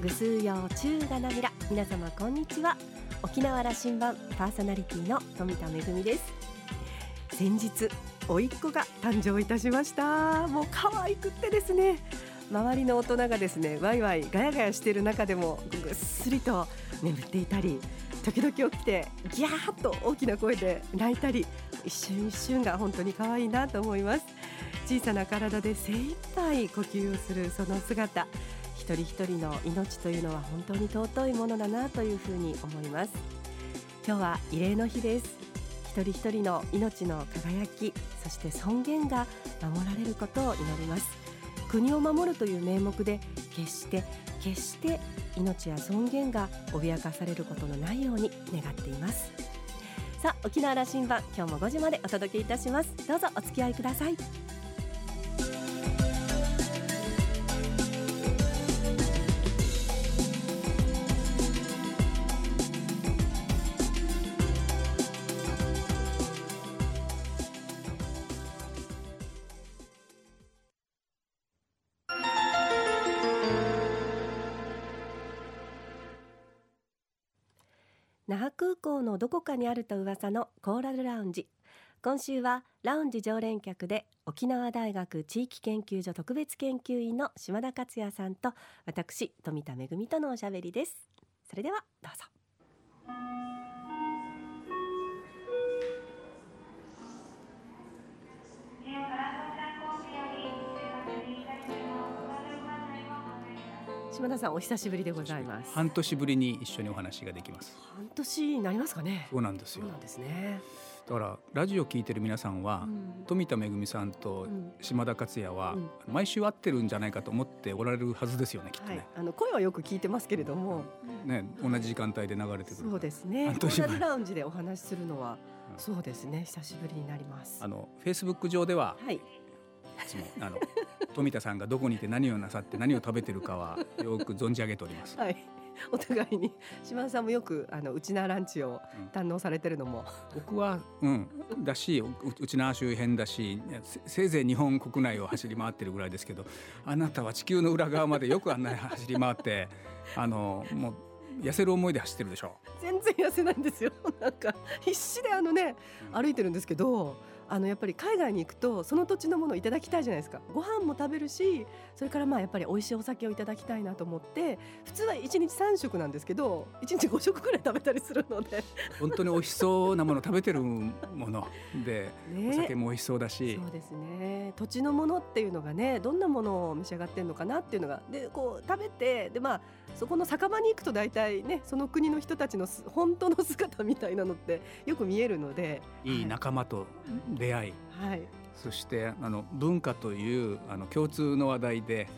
ぐすうよう中がなびら。皆様こんにちは。沖縄羅針盤パーソナリティの富田恵です。先日甥っ子が誕生いたしました。もう可愛くってですね。周りの大人がですねワイワイガヤガヤしている中でもぐっすりと眠っていたり時々起きてギャーッと大きな声で泣いたり一瞬一瞬が本当に可愛いなと思います。小さな体で精一杯呼吸をするその姿。一人一人の命というのは本当に尊いものだなというふうに思います。今日は慰霊の日です。一人一人の命の輝きそして尊厳が守られることを祈ります。国を守るという名目で決して決して命や尊厳が脅かされることのないように願っています。さあ沖縄羅針盤今日も5時までお届けいたします。どうぞお付き合いください。那覇空港のどこかにあると噂のコーラルラウンジ今週はラウンジ常連客で沖縄大学地域研究所特別研究員の島田克也さんと私富田恵とのおしゃべりです。それではどうぞ。島田さんお久しぶりでございます。半年ぶりに一緒にお話ができます。半年になりますかね。そうなんですよ。そうなんですね。だからラジオ聞いてる皆さんは、うん。富田恵さんとうん。島田克也は、うん。毎週会ってるんじゃないかと思っておられるはずですよねきっとはい。ね、あの声はよく聞いてますけれども。ね同じ時間帯で流れてくるそうですね。コ半年前ーラウンジでお話しするのはうん。そうですね。久しぶりになります。あのフェイスブック上でははいいつもあの富田さんがどこにいて何をなさって何を食べてるかはよく存じ上げております。はい。お互いに島田さんもよくあのうちなーランチを堪能されてるのも。僕はうん。だしううちの周辺だしせせいぜい日本国内を走り回ってるぐらいですけどあなたは地球の裏側までよくあんなに走り回って あのもう痩せる思いで走ってるでしょ。全然痩せないんですよ。なんか必死であのねうん。歩いてるんですけどあのやっぱり海外に行くとその土地のものをいただきたいじゃないですか。ご飯も食べるしそれからまあやっぱり美味しいお酒をいただきたいなと思って普通は1日3食なんですけど1日5食くらい食べたりするので。本当に美味しそうなもの食べてるもの。でね。お酒も美味しそうだし。そうですね。土地のものっていうのがねどんなものを召し上がってるのかなっていうのが。でこう食べてでまあそこの酒場に行くと大体ねその国の人たちのす本当の姿みたいなのってよく見えるので。いい。仲間と出会いはい。そしてあの文化というあの共通の話題で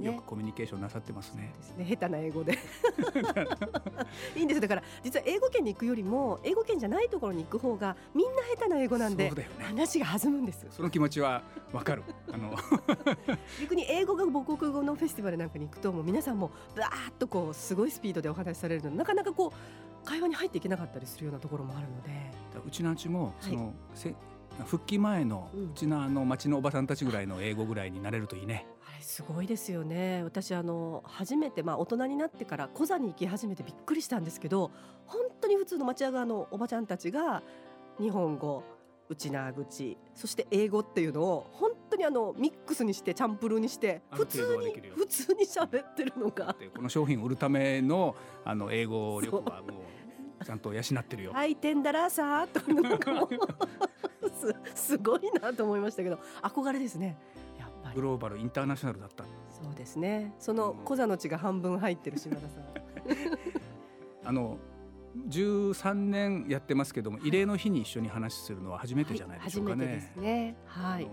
よくコミュニケーションなさってますね。ですね。下手な英語で。いいんです。だから実は英語圏に行くよりも英語圏じゃないところに行く方がみんな下手な英語なんでそうだよね。話が弾むんです。その気持ちはわかる。あの 逆に英語が母国語のフェスティバルなんかに行くともう皆さんもバーッとこうすごいスピードでお話しされるのでなかなかこう会話に入っていけなかったりするようなところもあるので。うちのうちもはい。その、せ復帰前のうちのあの町のおばさんたちぐらいの英語ぐらいになれるといいね。あれすごいですよね。私あの初めてまあ大人になってからコザに行き始めてびっくりしたんですけど本当に普通の町屋側のおばちゃんたちが日本語うちなー口そして英語っていうのを本当にあのミックスにしてチャンプルーにして普通に普通に喋ってるのが。でこの商品を売るためのあの英語力はもうちゃんと養ってる「よ。はいてんだらさー」とすすごいなと思いましたけど憧れですね。やっぱり。グローバルインターナショナルだった。そうですね。そのコザの血が半分入ってる島田さん。あの13年やってますけども慰霊の日に一緒に話するのは初めてじゃないでしょうかね。はい、初めてですね。はい。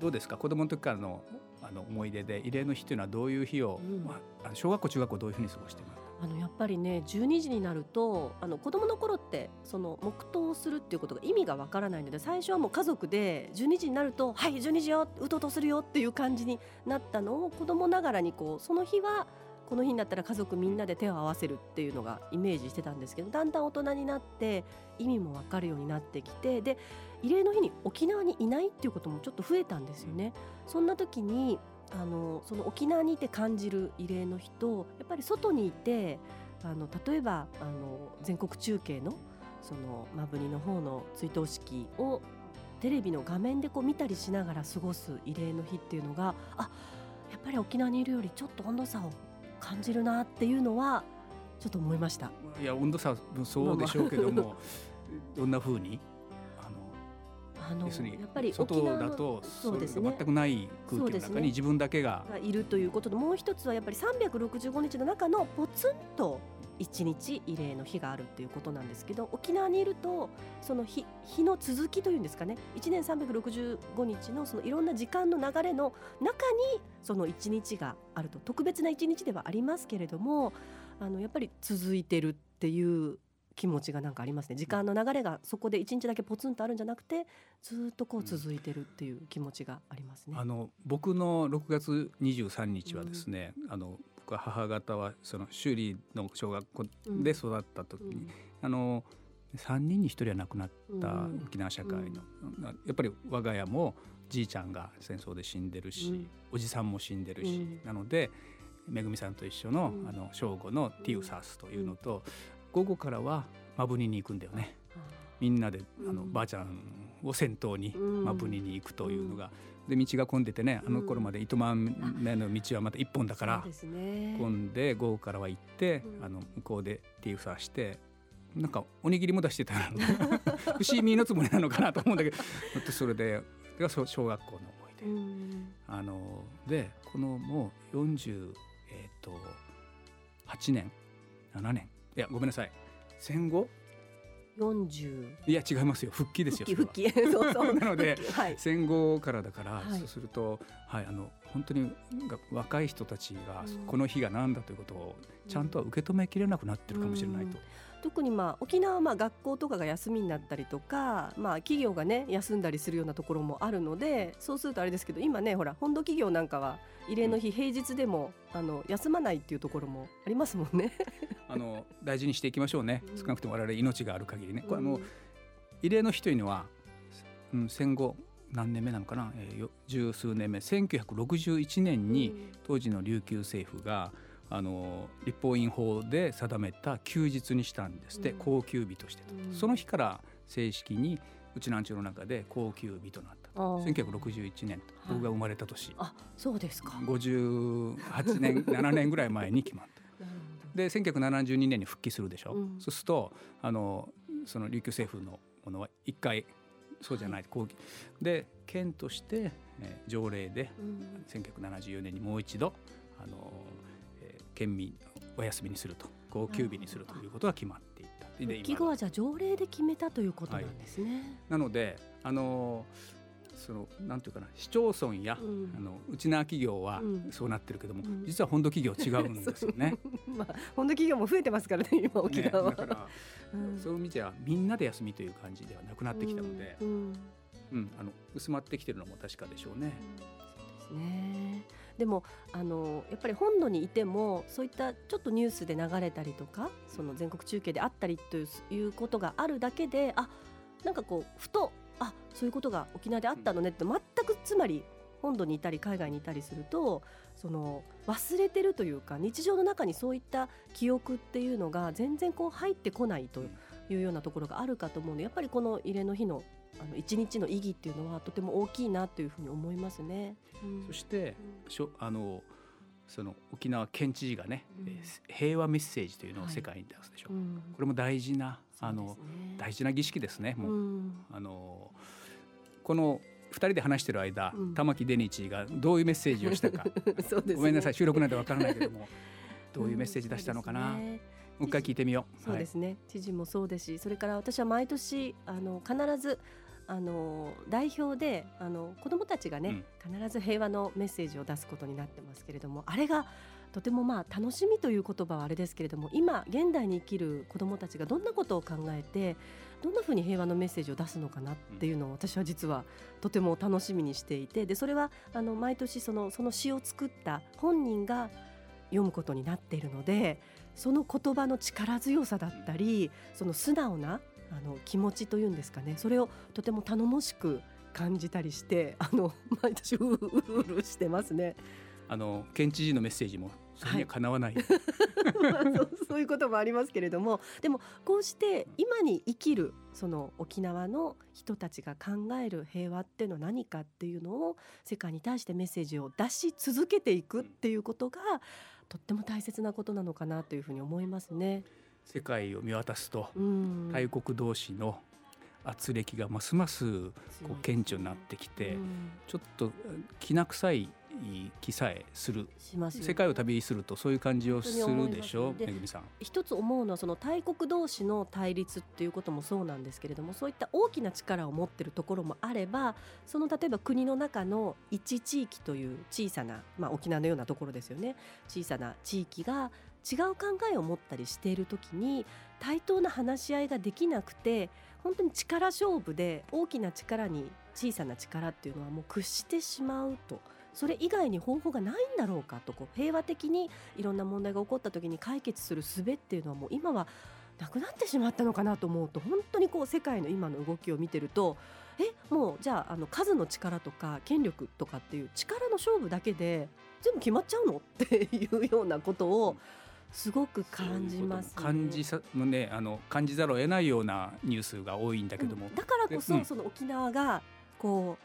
どうですか？子供の時からのあの思い出で慰霊の日っていうのはどういう日を、うん。まあ、小学校中学校どういうふうに過ごしてます？かあのやっぱりね12時になるとあの子供の頃ってその黙祷をするっていうことが意味がわからないので最初はもう家族で12時になると「はい12時ようとうとするよ」っていう感じになったのを子供ながらにこうその日はこの日になったら家族みんなで手を合わせるっていうのがイメージしてたんですけどだんだん大人になって意味もわかるようになってきてで慰霊の日に沖縄にいないっていうこともちょっと増えたんですよね。そんな時にあのその沖縄にいて感じる慰霊の日とやっぱり外にいてあの例えばあの全国中継のそのマブニの方の追悼式をテレビの画面でこう見たりしながら過ごす慰霊の日っていうのがあやっぱり沖縄にいるよりちょっと温度差を感じるなっていうのはちょっと思いました。いや温度差もそうでしょうけども、どんな風にあの要するにやっぱり外だとそうですね。全くない空気の中に自分だけが。がいるということともう一つはやっぱり365日の中のポツンと一日慰霊の日があるっていうことなんですけど沖縄にいるとその日日の続きというんですかね。1年365日のそのいろんな時間の流れの中にその一日があると。特別な一日ではありますけれどもあのやっぱり続いてるっていう気持ちがなんかありますね。時間の流れがそこで一日だけポツンとあるんじゃなくてずっとこう続いてるっていう気持ちがありますね。あの僕の6月23日はですね、あの僕は母方はその修理の小学校で育った時に、あの3人に1人は亡くなったうん。沖縄社会の、やっぱり我が家もじいちゃんが戦争で死んでるし、うん。おじさんも死んでるし、うん。なのでめぐみさんと一緒の,、うん。あの正午のティウサスというのと、午後からはマブニに行くんだよね。みんなであの、うん。ばあちゃんを先頭に、うん。まあ、ブニに行くというのが、で道が混んでてねあの頃まで糸満目の道はまた一本だから混んで午後からは行って、うん。あの向こうでティーフサーしてなんかおにぎりも出してた 伏見のつもりなのかなと思うんだけどでそれで小小学校の思い出。うん。あのでこのもう40えっ、と8年7年いやごめんなさい。戦後？40いや違いますよ。復帰ですよ復帰復帰。そうそう。なのではい。戦後からだから、はい。そうすると、はい、あの本当にが若い人たちがうん。この日が何だということをちゃんとは受け止めきれなくなってるかもしれないと。特にまあ沖縄はまあ学校とかが休みになったりとか、まあ、企業がね休んだりするようなところもあるのでそうするとあれですけど今ねほら本土企業なんかは慰霊の日平日でもあの休まないっていうところもありますもんね。あの 大事にしていきましょうね、うん。少なくとも我々命がある限りね。これあのうん慰霊の日というのは、うん、戦後何年目なのかな、えーよ十数年目。1961年に当時の琉球政府があの立法院法で定めた休日にしたんですって、うん。高級日としてと、うん。その日から正式にうちなんちゅうの中で高級日となったあー。1961年と。僕が生まれた年、あそうですか。58年7年ぐらい前に決まった。で1972年に復帰するでしょ、うん。そうするとあのその琉球政府のものは一回そうじゃない後期で県として、えー条例でうん。1974年にもう一度あの、えー県民お休みにすると高級日にするということが決まっていった。で復帰今後はじゃあ条例で決めたということなんですね。なのであのそのなんていうかな市町村や、うんあのうちな企業はうんそうなってるけども、うん実は本土企業違うんですよね。まあ本土企業も増えてますからね今沖ね縄は。だからうんそういう意味じゃみんなで休みという感じではなくなってきたので、うんあの薄まってきてるのも確かでしょうね。そうですね。でもあのやっぱり本土にいてもそういったちょっとニュースで流れたりとかその全国中継であったりといういうことがあるだけであなんかこうふとあそういうことが沖縄であったのねって全くつまり本土にいたり海外にいたりするとその忘れてるというか日常の中にそういった記憶っていうのが全然こう入ってこないというようなところがあるかと思うのでやっぱりこの慰霊の日のあの一日の意義っていうのはとても大きいなというふうに思いますね。うん。そしてしょあのその沖縄県知事がね、うん。えー平和メッセージというのをはい。世界に出すでしょ。うん。これも大事なあの、大事な儀式ですね。もう、うん。あのこの二人で話してる間、うん。玉城デニチがどういうメッセージをしたか。ね。ごめんなさい収録なんてわからないけども どういうメッセージ出したのかな、ねもう一回聞いてみよう。そうですね、知事もそうですしそれから私は毎年あの必ずあの代表であの子どもたちがね、必ず平和のメッセージを出すことになってますけれどもあれがとてもまあ楽しみという言葉はあれですけれども今現代に生きる子どもたちがどんなことを考えてどんなふうに平和のメッセージを出すのかなっていうのを私は実はとても楽しみにしていてでそれはあの毎年そのその詩を作った本人が読むことになっているのでその言葉の力強さだったりその素直なあの気持ちというんですかねそれをとても頼もしく感じたりしてあの 毎年うるうるしてますね。あの県知事のメッセージもそれにはかなわない、はいまあ、そう そういうこともありますけれどもでもこうして今に生きるその沖縄の人たちが考える平和っていうのは何かっていうのを世界に対してメッセージを出し続けていくっていうことがとっても大切なことなのかなというふうに思いますね。世界を見渡すと、大国同士の圧力がますますこう顕著になってきて、ちょっときな臭い気さえする。します、世界を旅するとそういう感じをするでしょうめぐみさん。一つ思うのはその大国同士の対立っていうこともそうなんですけれどもそういった大きな力を持ってるところもあればその例えば国の中の一地域という小さな、まあ、沖縄のようなところですよね。小さな地域が違う考えを持ったりしている時に対等な話し合いができなくて本当に力勝負で大きな力に小さな力っていうのはもう屈してしまうと。それ以外に方法がないんだろうかとこう平和的にいろんな問題が起こった時に解決する術っていうのはもう今はなくなってしまったのかなと思うと本当にこう世界の今の動きを見てるとえもうじゃああの数の力とか権力とかっていう力の勝負だけで全部決まっちゃうの？っていうようなことをすごく感じます、ね、感じさのねあの感じざるを得ないようなニュースが多いんだけども、うん、だからこそ、その沖縄がこ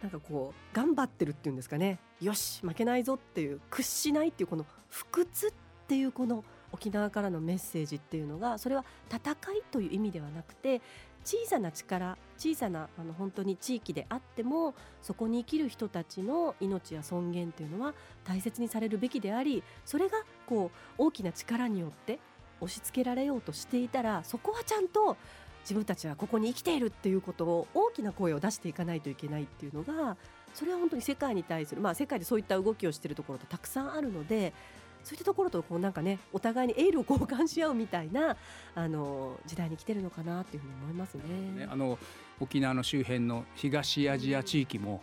うなんかこう頑張ってるっていうんですかね。よし負けないぞっていう屈しないっていうこの不屈っていうこの沖縄からのメッセージっていうのがそれは戦いという意味ではなくて小さな力小さなあの本当に地域であってもそこに生きる人たちの命や尊厳っていうのは大切にされるべきでありそれがこう大きな力によって押し付けられようとしていたらそこはちゃんと自分たちはここに生きているっていうことを大きな声を出していかないといけないっていうのがそれは本当に世界に対するまあ世界でそういった動きをしているところってたくさんあるのでそういったところとこうなんかねお互いにエールを交換し合うみたいなあの時代に来てるのかなっていうふうに思いますね。ねあの沖縄の周辺の東アジア地域も、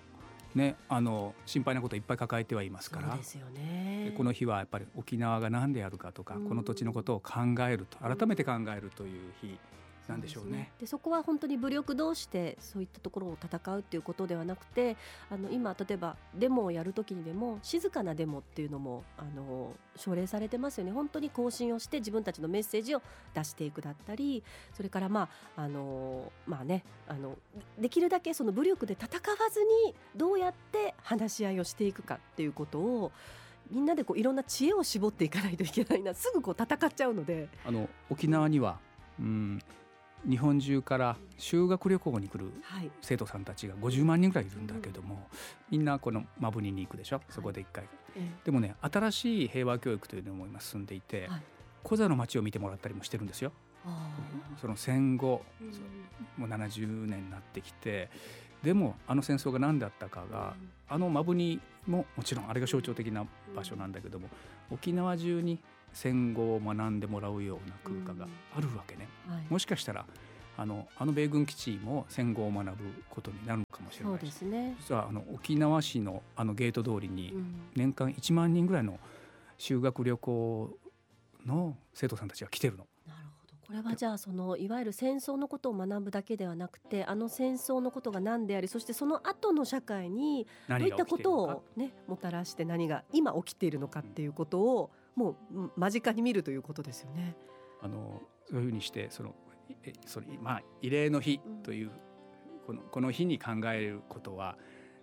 ね、あの心配なこといっぱい抱えてはいますから。ですよ、ね、この日はやっぱり沖縄が何であるかとか、この土地のことを考えると改めて考えるという日なんでしょうね。で、そこは本当に武力同士でそういったところを戦うっていうことではなくてあの今例えばデモをやる時にでも静かなデモっていうのもあの奨励されてますよね。本当に更新をして自分たちのメッセージを出していくだったりそれからまああのまあねあのできるだけその武力で戦わずにどうやって話し合いをしていくかっていうことをみんなでこういろんな知恵を絞っていかないといけないなすぐこう戦っちゃうので。あの沖縄には、うん、日本中から修学旅行に来る生徒さんたちが50万人ぐらいいるんだけども、みんなこのマブニに行くでしょ？そこで一回、でもね新しい平和教育というのも今進んでいて、コザの街を見てもらったりもしてるんですよ。その戦後、もう70年になってきてでもあの戦争が何だったかが、あのマブニももちろんあれが象徴的な場所なんだけども、沖縄中に戦後を学んでもらうような空間があるわけね、はい、もしかしたらあのあの米軍基地も戦後を学ぶことになるのかもしれないそうですね。実はあの沖縄市のあのゲート通りに年間1万人ぐらいの修学旅行の生徒さんたちが来てるの。なるほど。これはじゃあそのいわゆる戦争のことを学ぶだけではなくてあの戦争のことが何でありそしてその後の社会にどういったことを、ね、もたらして何が今起きているのかっていうことを、もう間近に見るということですよね。あのそういうふうにしてそのえそれまあ慰霊の日という、うん、このこの日に考えることは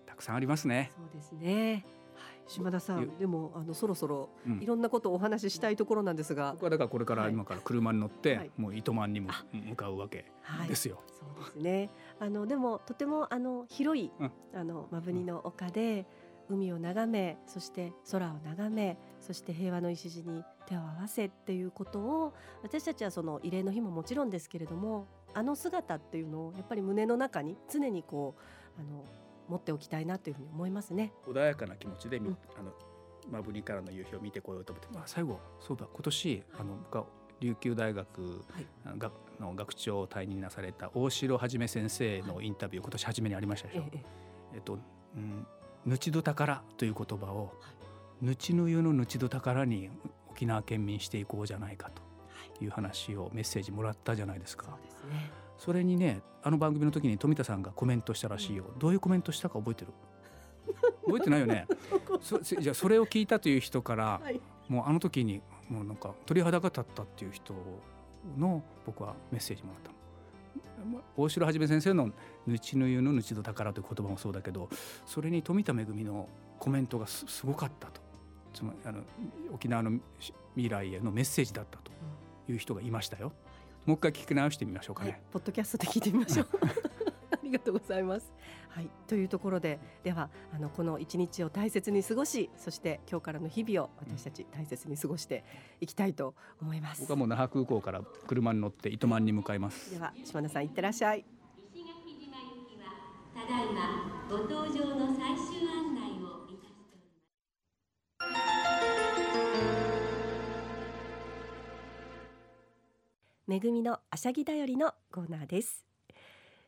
たくさんありますね。そうですね。はい、島田さんでもあのそろそろいろんなことをお話ししたいところなんですが、僕はだからこれから今から車に乗って、はい、もう糸満にも向かうわけですよ。そうですね。あのでもとてもあの広い、うん、あのマブニの丘で。海を眺めそして空を眺めそして平和の礎に手を合わせっていうことを私たちはその慰霊の日ももちろんですけれどもあの姿っていうのをやっぱり胸の中に常にこうあの持っておきたいなというふうに思いますね。穏やかな気持ちで、うん、あのまぶりからの夕日を見てこようと思って、まあ、最後そうだ今年あの僕は琉球大学が、の学長を退任なされた大城はじめ先生のインタビュー、今年初めにありましたでしょ。えええっとうん、ぬちど宝という言葉を、ぬちの湯のぬちど宝に沖縄県民していこうじゃないかとい。う話をメッセージもらったじゃないですか。そうですね、それにねあの番組の時に富田さんがコメントしたらしいよ、うん、どういうコメントしたか覚えてる？覚えてないよね。そじゃあそれを聞いたという人から、はい、もうあの時にもうなんか鳥肌が立ったっていう人の僕はメッセージもらった大城はじめ先生の「ぬちぬゆのぬちど宝」という言葉もそうだけどそれに富田恵のコメントがすごかったとつまりあの沖縄の未来へのメッセージだったという人がいましたよ。もう一回聞き直してみましょうかね。はい、ポッドキャストで聞いてみましょう。ありがとうございます。はい、というところで、ではあのこの一日を大切に過ごし、そして今日からの日々を私たち大切に過ごしていきたいと思います。僕はもう那覇空港から車に乗って糸満に向かいます。では島田さん行ってらっしゃい。石垣島行きはただいまご搭乗の最終めぐみのあしゃぎだよりのコーナーです。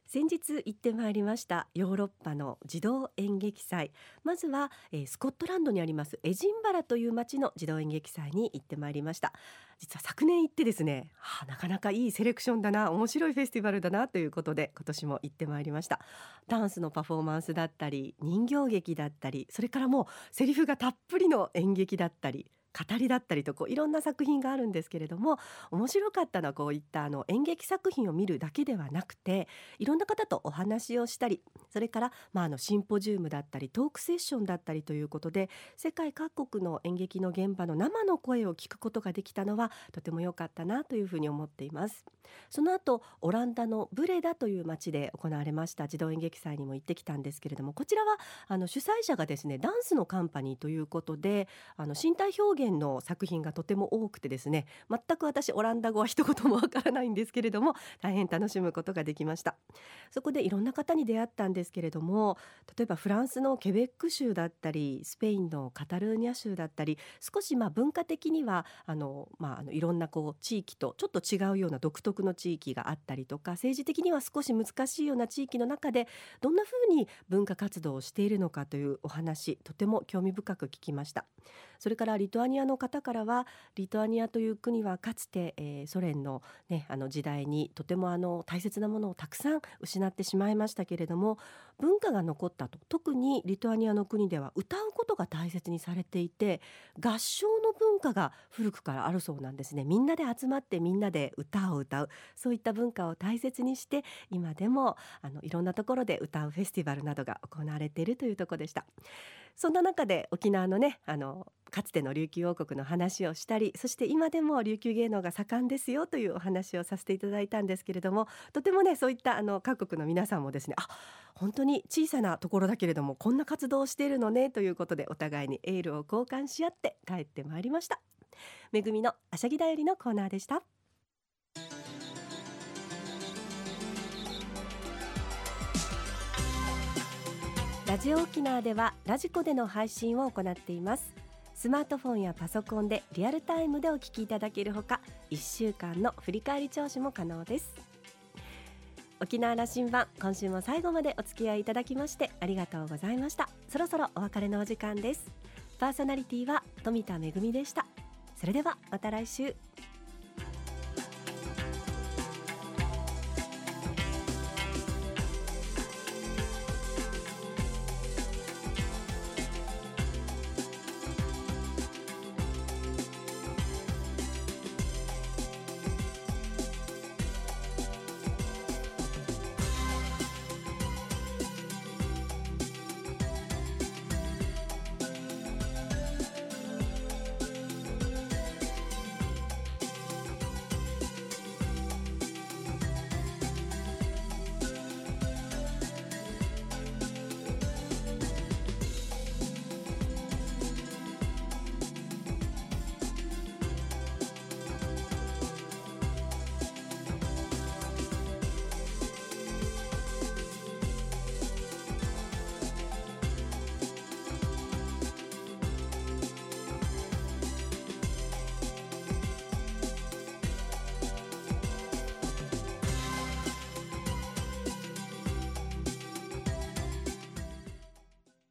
先日行ってまいりましたヨーロッパの児童演劇祭。まずは、えー、スコットランドにありますエジンバラという町の児童演劇祭に行ってまいりました。実は昨年行ってですね、はあ、なかなかいいセレクションだな面白いフェスティバルだなということで今年も行ってまいりました。ダンスのパフォーマンスだったり人形劇だったりそれからもうセリフがたっぷりの演劇だったり語りだったりとこういろんな作品があるんですけれども面白かったのはこういったあの演劇作品を見るだけではなくていろんな方とお話をしたりそれから、まあ、あのシンポジウムだったりトークセッションだったりということで世界各国の演劇の現場の生の声を聞くことができたのはとても良かったなというふうに思っています。その後オランダのブレダという町で行われました児童演劇祭にも行ってきたんですけれどもこちらはあの主催者がですねダンスのカンパニーということであの身体表現の作品がとても多くてですね全く私オランダ語は一言もわからないんですけれども大変楽しむことができました。そこでいろんな方に出会ったんですけれども例えばフランスのケベック州だったりスペインのカタルーニャ州だったり少しまあ文化的にはあの、まあ、あのいろんなこう地域とちょっと違うような独特の地域があったりとか政治的には少し難しいような地域の中でどんなふうに文化活動をしているのかというお話とても興味深く聞きました。それからリトアニアの方からはリトアニアという国はかつて、えー、ソ連の,、ね、あの時代にとてもあの大切なものをたくさん失ってしまいましたけれども文化が残ったと。特にリトアニアの国では歌うことが大切にされていて合唱の文化が古くからあるそうなんですね。みんなで集まってみんなで歌を歌う。そういった文化を大切にして今でもあのいろんなところで歌うフェスティバルなどが行われているというとこでした。そんな中で沖縄のねあのかつての琉球王国の話をしたりそして今でも琉球芸能が盛んですよというお話をさせていただいたんですけれどもとてもねそういったあの各国の皆さんもですねあ本当に小さなところだけれどもこんな活動をしているのねということでお互いにエールを交換し合って帰ってまいりました。めぐみのあしゃぎだよりのコーナーでした。ラジオ沖縄ではラジコでの配信を行っています。スマートフォンやパソコンでリアルタイムでお聞きいただけるほか1週間の振り返り聴取も可能です。沖縄羅針盤今週も最後までお付き合いいただきましてありがとうございました。そろそろお別れのお時間です。パーソナリティは富田恵でした。それではまた来週。